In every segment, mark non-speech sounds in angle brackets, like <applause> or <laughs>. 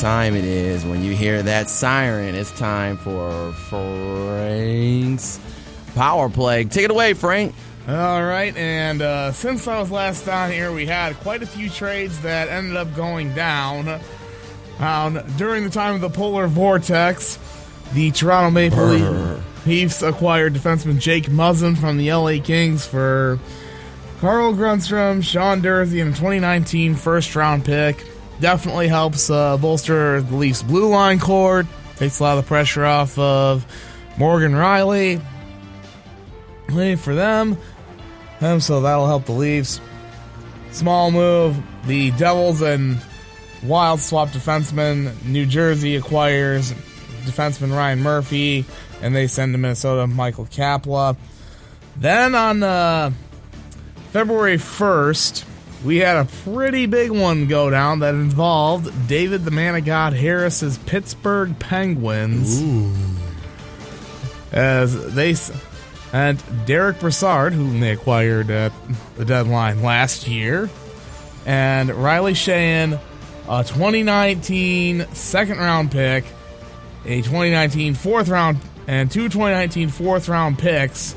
time it is when you hear that siren. It's time for Frank's Power Play. Take it away, Frank. All right, and uh, since I was last on here, we had quite a few trades that ended up going down. Um, during the time of the polar vortex, the Toronto Maple Leafs acquired defenseman Jake Muzzin from the LA Kings for Carl Grundstrom, Sean Durzi, and a 2019 first round pick. Definitely helps uh, bolster the Leafs' blue line core. Takes a lot of the pressure off of Morgan Rielly. Wait for them. Um, so that'll help the Leafs. Small move. The Devils and Wild swap defenseman. New Jersey acquires defenseman Ryan Murphy, and they send to Minnesota Michael Kapla. Then on uh, February 1st, we had a pretty big one go down that involved David the Man of God Harris's Pittsburgh Penguins. As they and Derick Brassard, whom they acquired at the deadline last year, and Riley Sheahan, a 2019 second round pick, a 2019 fourth round, and two 2019 fourth round picks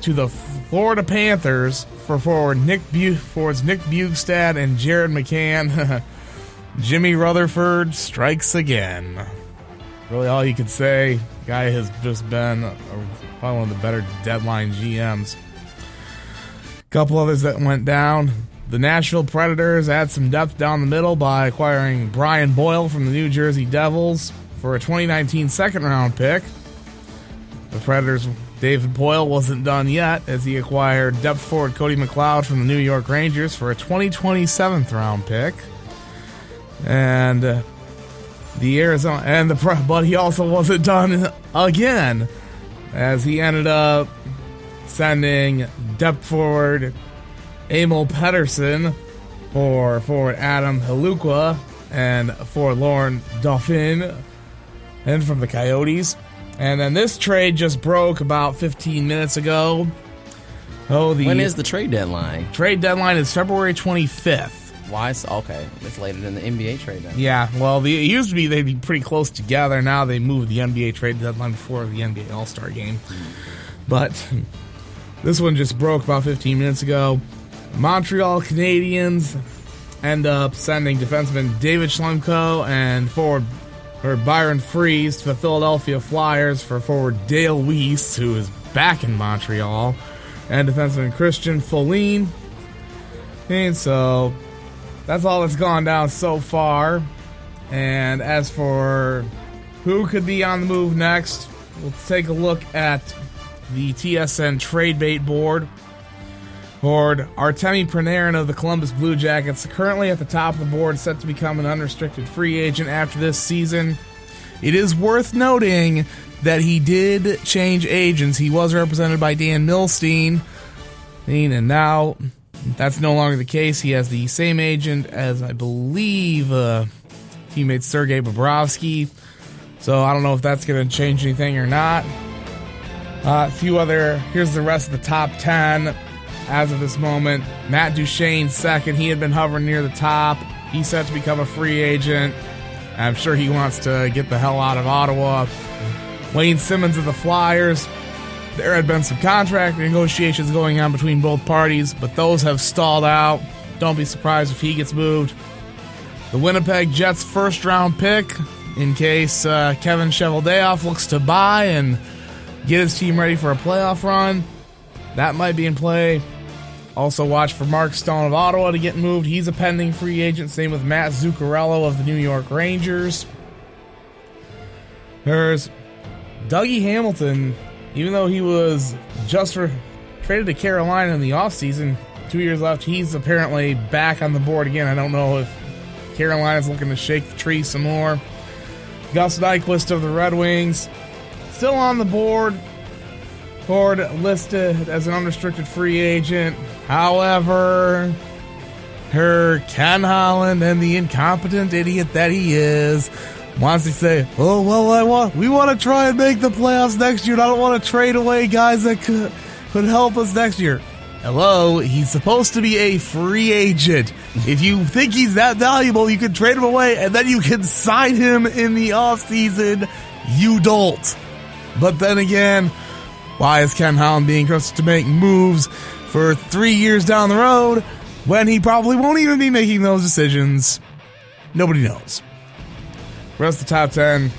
to the Florida Panthers for forward Nick Bu- forwards Nick Bjugstad and Jared McCann. <laughs> Jimmy Rutherford strikes again. Really, all you could say. Guy has just been a, probably one of the better deadline GMs. A Couple others that went down. The Nashville Predators add some depth down the middle by acquiring Brian Boyle from the New Jersey Devils for a 2019 second round pick. The Predators, David Poile wasn't done yet as he acquired depth forward Cody McLeod from the New York Rangers for a 2020 seventh round pick. And uh, the Arizona and the <laughs> but he also wasn't done again as he ended up sending depth forward Emil Pedersen for forward Adam Helewka and for Laurent Dauphin and from the Coyotes. And then this trade just broke about 15 minutes ago. Oh, the When is the trade deadline? trade deadline is February 25th. Why? Is, okay, it's later than the NBA trade deadline. Yeah, well, the, it used to be they'd be pretty close together. Now they moved the NBA trade deadline before the NBA All Star game. But this one just broke about 15 minutes ago. Montreal Canadiens end up sending defenseman David Schlemko and forward or Byron Froese to the Philadelphia Flyers for forward Dale Weise, who is back in Montreal, and defenseman Christian Folin. And so that's all that's gone down so far. And as for who could be on the move next, we'll take a look at the TSN trade bait board. Board Artemi Panarin of the Columbus Blue Jackets, currently at the top of the board, set to become an unrestricted free agent after this season. It is worth noting that he did change agents. He was represented by Dan Milstein, and now that's no longer the case. He has the same agent as I believe uh, teammate Sergei Bobrovsky. So I don't know if that's going to change anything or not. Uh, a few other. Here's the rest of the top ten as of this moment. Matt Duchene second. He had been hovering near the top. He's set to become a free agent. I'm sure he wants to get the hell out of Ottawa. Wayne Simmonds of the Flyers. There had been some contract negotiations going on between both parties, but those have stalled out. Don't be surprised if he gets moved. The Winnipeg Jets first round pick, in case uh, Kevin Cheveldayoff looks to buy and get his team ready for a playoff run. That might be in play. Also, watch for Mark Stone of Ottawa to get moved. He's a pending free agent. Same with Matt Zuccarello of the New York Rangers. There's Dougie Hamilton, even though he was just traded to Carolina in the offseason, two years left, he's apparently back on the board again. I don't know if Carolina's looking to shake the tree some more. Gus Nyquist of the Red Wings, still on the board. Board listed as an unrestricted free agent. However, her Ken Holland and the incompetent idiot that he is wants to say, "Oh well, I want we want to try and make the playoffs next year. And I don't want to trade away guys that could could help us next year." Hello, he's supposed to be a free agent. If you think he's that valuable, you can trade him away and then you can sign him in the offseason. You don't. But then again, why is Ken Holland being trusted to make moves for three years down the road when he probably won't even be making those decisions? Nobody knows. Rest of the top 10,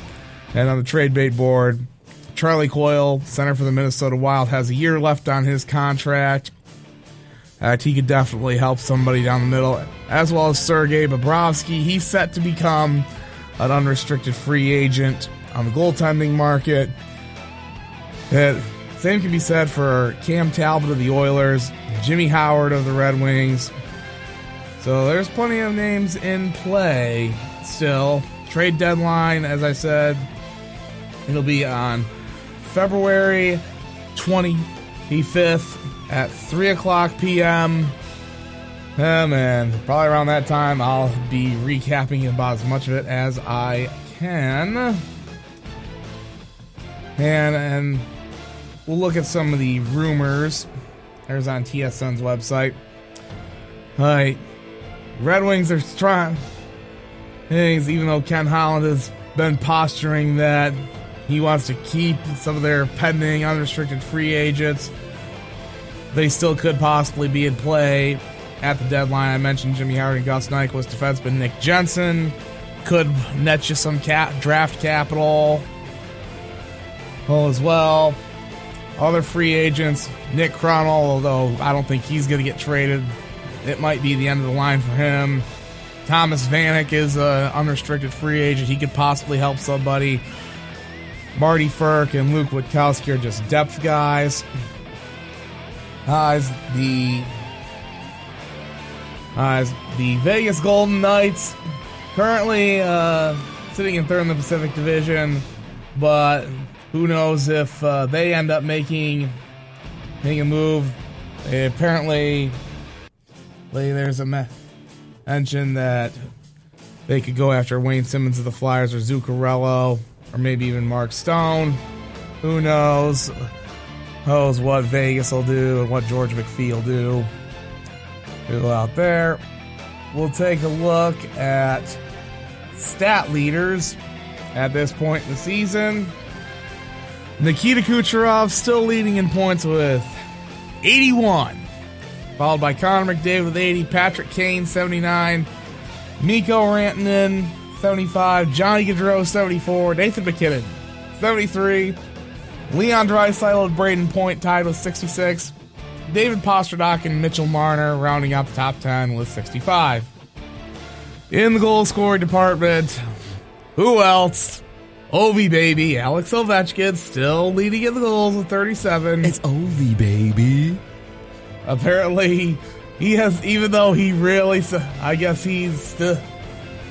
and on the trade bait board, Charlie Coyle, center for the Minnesota Wild, has a year left on his contract. Uh, he could definitely help somebody down the middle, as well as Sergei Bobrovsky. He's set to become an unrestricted free agent on the goaltending market. Same can be said for Cam Talbot of the Oilers, Jimmy Howard of the Red Wings. So there's plenty of names in play still. Trade deadline, as I said, it'll be on February 25th at 3 o'clock p.m. Oh ah, man, probably around that time I'll be recapping about as much of it as I can. And and we'll look at some of the rumors. There's on TSN's website. All right, Red Wings are trying things, even though Ken Holland has been posturing that he wants to keep some of their pending unrestricted free agents. They still could possibly be in play at the deadline. I mentioned Jimmy Howard and Gus Nyquist defenseman Nick Jensen could net you some cap, draft capital well, as well. Other free agents, Nick Kronwall, although I don't think he's going to get traded. It might be the end of the line for him. Thomas Vanek is an unrestricted free agent. He could possibly help somebody. Marty Frk and Luke Witkowski are just depth guys. As the as the Vegas Golden Knights currently uh, sitting in third in the Pacific Division, but who knows if uh, they end up making making a move? They apparently, there's a me- mention that they could go after Wayne Simmonds of the Flyers or Zuccarello or maybe even Mark Stone. Who knows? Who knows what Vegas will do and what George McPhee will do. People out there. We'll take a look at stat leaders at this point in the season. Nikita Kucherov still leading in points with 81. Followed by Connor McDavid with 80, Patrick Kane 79, Mikko Rantanen 75, Johnny Gaudreau 74, Nathan MacKinnon 73, Leon Draisaitl and Brayden Point tied with 66. David Pastrnak and Mitchell Marner rounding out the top 10 with 65. In the goal scoring department, who else? Ovi baby, Alex Ovechkin still leading in the goals with 37. It's Ovi, baby. Apparently, he has, even though he really, I guess he's still,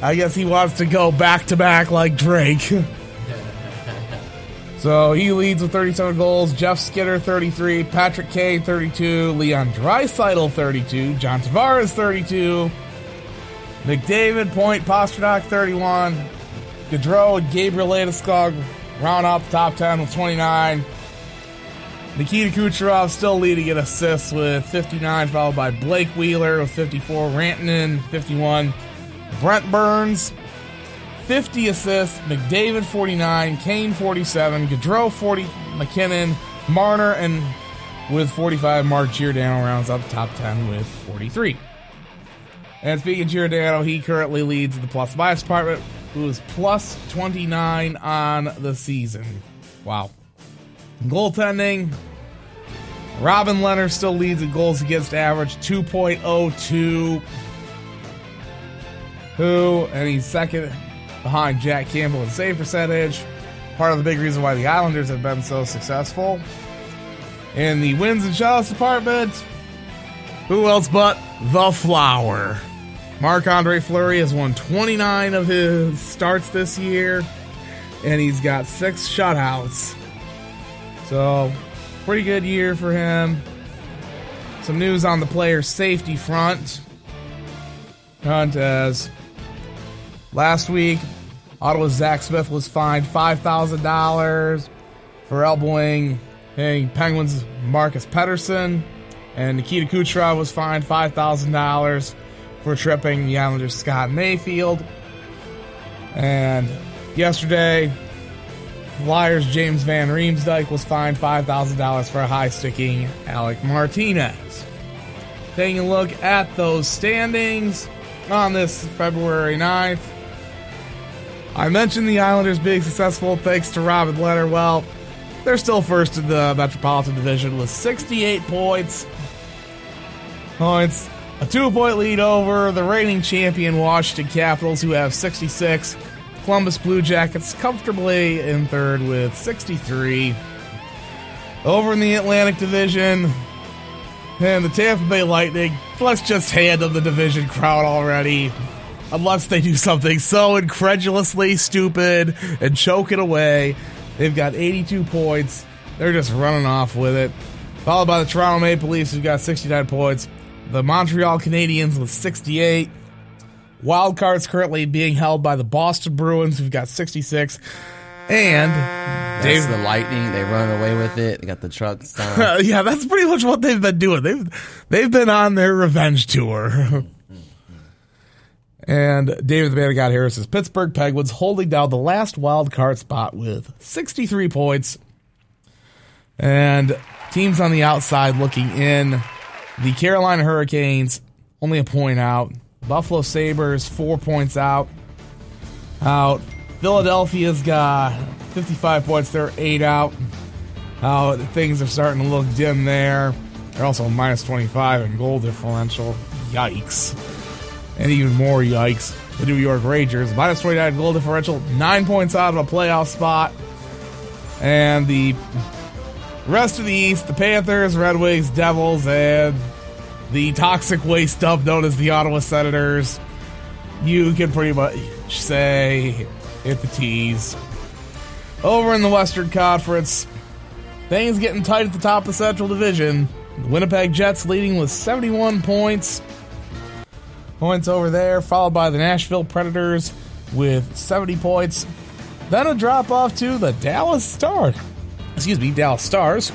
I guess he wants to go back to back like Drake. <laughs> So he leads with 37 goals. Jeff Skinner 33, Patrick Kane 32, Leon Draisaitl 32, John Tavares 32, McDavid, Point, Pastrnak 31, Gaudreau Gabriel Landeskog round the top 10 with 29. Nikita Kucherov still leading in assists with 59, followed by Blake Wheeler with 54, Rantanen 51, Brent Burns 50 assists, McDavid 49, Kane 47, Gaudreau 40, MacKinnon, Marner, and with 45, Mark Giordano rounds the top 10 with 43. And speaking of Giordano, he currently leads the plus minus department, who is plus 29 on the season. Wow. Goaltending, Robin Lehner still leads in goals against average, 2.02. Who, and he's second behind Jack Campbell in save percentage. part of the big reason why the Islanders have been so successful. In the wins and shots department, who else but the Flower? Marc Andre Fleury has won 29 of his starts this year, and he's got six shutouts. So, pretty good year for him. Some news on the player safety front. Hunt as last week, Ottawa's Zack Smith was fined $5,000 for elbowing Penguins Marcus Pettersson, and Nikita Kucherov was fined $5,000 for tripping the Islanders' Scott Mayfield. And yesterday, Flyers James Van Riemsdyk was fined $5,000 for high sticking Alec Martinez. Taking a look at those standings on this February 9th. I mentioned the Islanders being successful thanks to Robin Lehner. Well, they're still first in the Metropolitan Division with 68 points. Points. A two point lead over the reigning champion Washington Capitals, who have 66. Columbus Blue Jackets comfortably in third with 63. Over in the Atlantic Division, and the Tampa Bay Lightning, let's just hand them the division crown already. Unless they do something so incredulously stupid and choke it away. They've got 82 points. They're just running off with it. Followed by the Toronto Maple Leafs, who've got 69 points. The Montreal Canadiens with 68. Wild cards currently being held by the Boston Bruins, who've got 66. And That's Dave, the Lightning. They run away with it. They got the trucks <laughs> yeah, that's pretty much what they've been doing. They've they've been on their revenge tour. <laughs> and David the Man of God Harris's Pittsburgh Penguins holding down the last wild card spot with 63 points. And teams on the outside looking in. The Carolina Hurricanes only a point out. Buffalo Sabres four points out. Out. Philadelphia's got 55 points. They're eight out. How things are starting to look dim there. They're also minus 25 in goal differential. Yikes. And even more yikes. The New York Rangers, minus 29 goal differential, nine points out of a playoff spot. And the rest of the East, the Panthers, Red Wings, Devils, and the toxic waste dump known as the Ottawa Senators. You can pretty much say hit the tees. Over in the Western Conference, things getting tight at the top of the Central Division. The Winnipeg Jets leading with 71 points. Points over there, followed by the Nashville Predators with 70 points. Then a drop off to the Dallas Stars. Excuse me, Dallas Stars,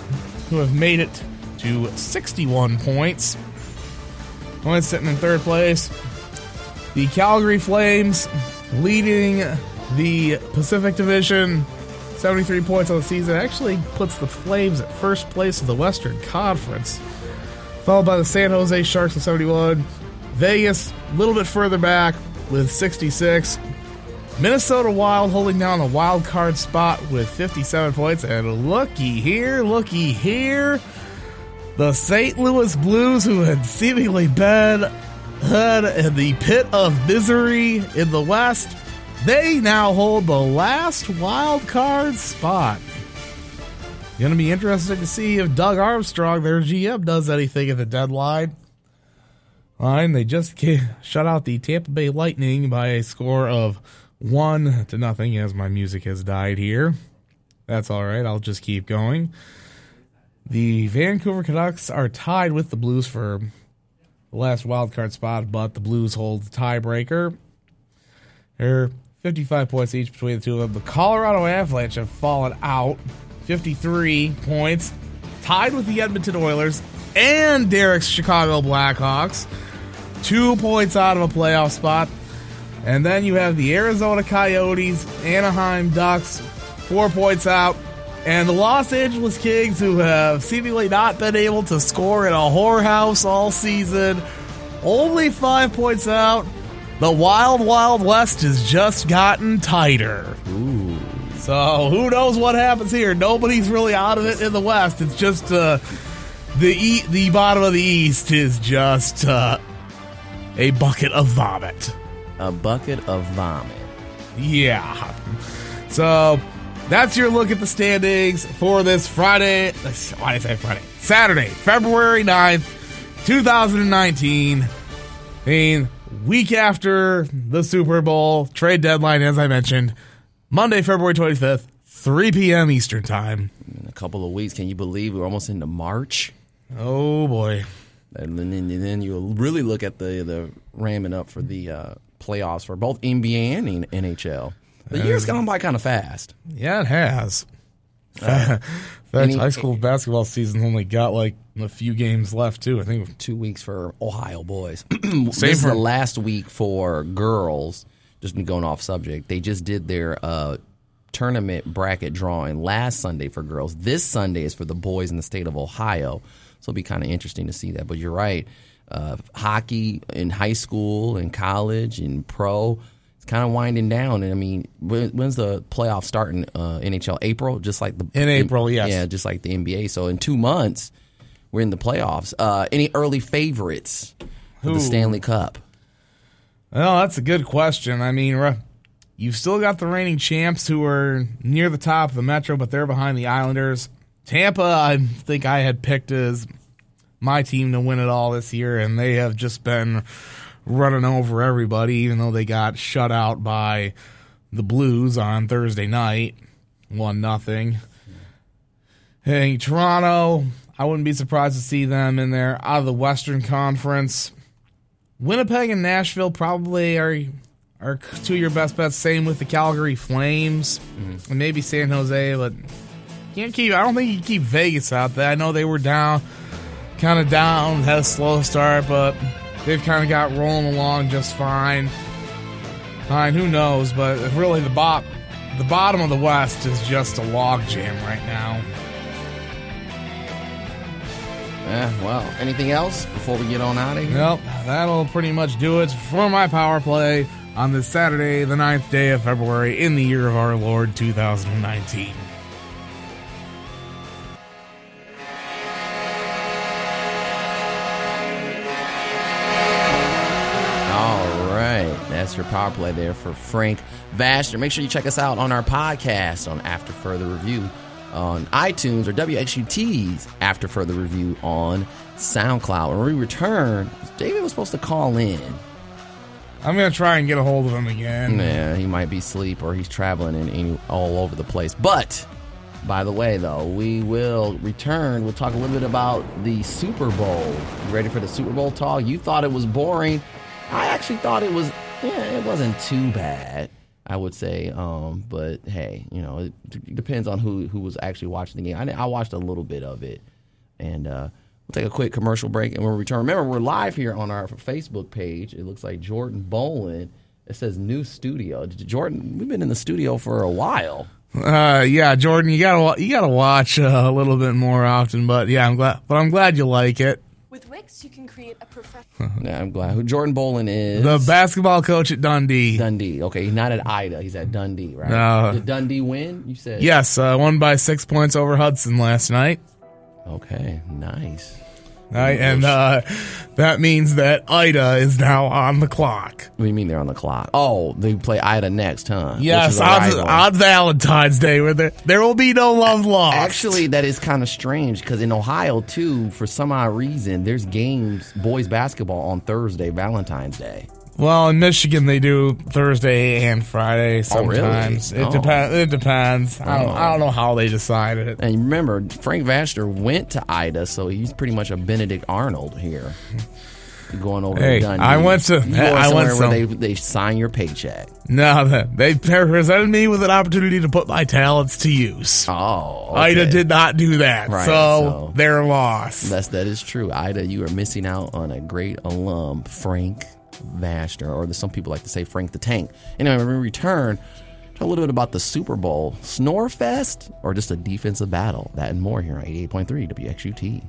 who have made it to 61 points. Points sitting in third place. The Calgary Flames leading the Pacific Division. 73 points on the season actually puts the Flames at first place of the Western Conference. Followed by the San Jose Sharks with 71. Vegas, a little bit further back with 66. Minnesota Wild holding down the wild card spot with 57 points. And looky here, looky here. The St. Louis Blues, who had seemingly been in the pit of misery in the West, they now hold the last wild card spot. Going to be interesting to see if Doug Armstrong, their GM, does anything at the deadline. Line they just shut out the Tampa Bay Lightning by a score of one to nothing. As my music has died here, that's all right. I'll just keep going. The Vancouver Canucks are tied with the Blues for the last wild card spot, but the Blues hold the tiebreaker. They're 55 points each between the two of them. The Colorado Avalanche have fallen out, 53 points, tied with the Edmonton Oilers and Derek's Chicago Blackhawks, two points out of a playoff spot. And then you have the Arizona Coyotes, Anaheim Ducks, four points out, and the Los Angeles Kings, who have seemingly not been able to score in a whorehouse all season, only five points out. The Wild Wild West has just gotten tighter. Ooh. So who knows what happens here? Nobody's really out of it in the West. It's just uh, the e- the bottom of the East is just uh, a bucket of vomit. A bucket of vomit. Yeah. So that's your look at the standings for this Friday. Why did I say Friday? Saturday, February 9th, 2019. I mean, week after the Super Bowl, trade deadline, as I mentioned, Monday, February 25th, 3 p.m. Eastern Time. In a couple of weeks, can you believe we're almost into March? Oh, boy. And then, and then you'll really look at the the ramming up for the uh, playoffs for both NBA and NHL. The year's gone by kind of fast. Yeah, it has. That <laughs> any- high school basketball season only got like a few games left, too. I think Two weeks for Ohio boys. <clears throat> this Same is for- the last week for girls. Just been going off subject. They just did their uh, tournament bracket drawing last Sunday for girls. This Sunday is for the boys in the state of Ohio. So it'll be kind of interesting to see that. But you're right. Uh, hockey in high school and college and pro, it's kind of winding down. And I mean, when, when's the playoff starting? Uh, NHL April, just like the In April, yes. yeah, just like the NBA. So in two months, we're in the playoffs. Uh, any early favorites for Who? the Stanley Cup? Well, that's a good question. I mean, ru- you've still got the reigning champs who are near the top of the Metro, but they're behind the Islanders. Tampa, I think I had picked as my team to win it all this year, and they have just been running over everybody, even though they got shut out by the Blues on Thursday night, one nothing. Hey, Toronto, I wouldn't be surprised to see them in there out of the Western Conference. Winnipeg and Nashville probably are are two of your best bets. Same with the Calgary Flames mm-hmm. and maybe San Jose, but can't keep. I don't think you keep Vegas out there. I know they were down, kind of down, had a slow start, but they've kind of got rolling along just fine. Fine, who knows? But really, the bot, the bottom of the West is just a logjam right now. Yeah, well, anything else before we get on out of here? Well, that'll pretty much do it for my power play on this Saturday, the 9th day of February, in the year of our Lord 2019. That's your power play there for Frank Vashner. Make sure you check us out on our podcast on After Further Review on iTunes or WXUT's After Further Review on SoundCloud. When we return, David was supposed to call in. I'm going to try and get a hold of him again. Yeah, he might be asleep or he's traveling in, in all over the place. But by the way, though, we will return. We'll talk a little bit about the Super Bowl. You ready for the Super Bowl talk? You thought it was boring. I actually thought it was. Yeah, it wasn't too bad. I would say, um, but hey, you know, it, depends on who who was actually watching the game. I, I watched a little bit of it, and uh, we'll take a quick commercial break, and we'll return. Remember, we're live here on our Facebook page. It looks like Jordan Bolin. It says new studio. Jordan, we've been in the studio for a while. Uh, yeah, Jordan, you gotta you gotta watch uh, a little bit more often. But yeah, I'm glad. But I'm glad you like it. With Wix, you can create a professional. <laughs> Yeah, I'm glad. Who Jordan Bolin is? The basketball coach at Dundee. Dundee. Okay, he's not at Ida. He's at Dundee, right? No. Did Dundee win? You said Yes, uh, won by six points over Hudson last night. Okay, nice. And uh, that means that Ida is now on the clock. What do you mean they're on the clock? Oh, they play Ida next, huh? Yes, is a on, on Valentine's Day, where there, there will be no love lost. Actually, that is kind of strange because in Ohio too, for some odd reason, there's games boys basketball on Thursday, Valentine's Day. Well, in Michigan they do Thursday and Friday Oh, really? sometimes. It Oh. depends. It depends. I, don't, I oh. don't know how they decided it. And remember, Frank Vashner went to Ida, so he's pretty much a Benedict Arnold here. Going over Hey, to Dundee. I went to- You I somewhere went where they they sign your paycheck. No, they presented me with an opportunity to put my talents to use. Oh, Ida did not do that, Right, so, so- they're lost. That's that is true. Ida, you are missing out on a great alum, Frank Vashner, or some people like to say Frank the Tank. Anyway, when we return, talk a little bit about the Super Bowl, Snorefest, or just a defensive battle. That and more here on 88.3 WXUT.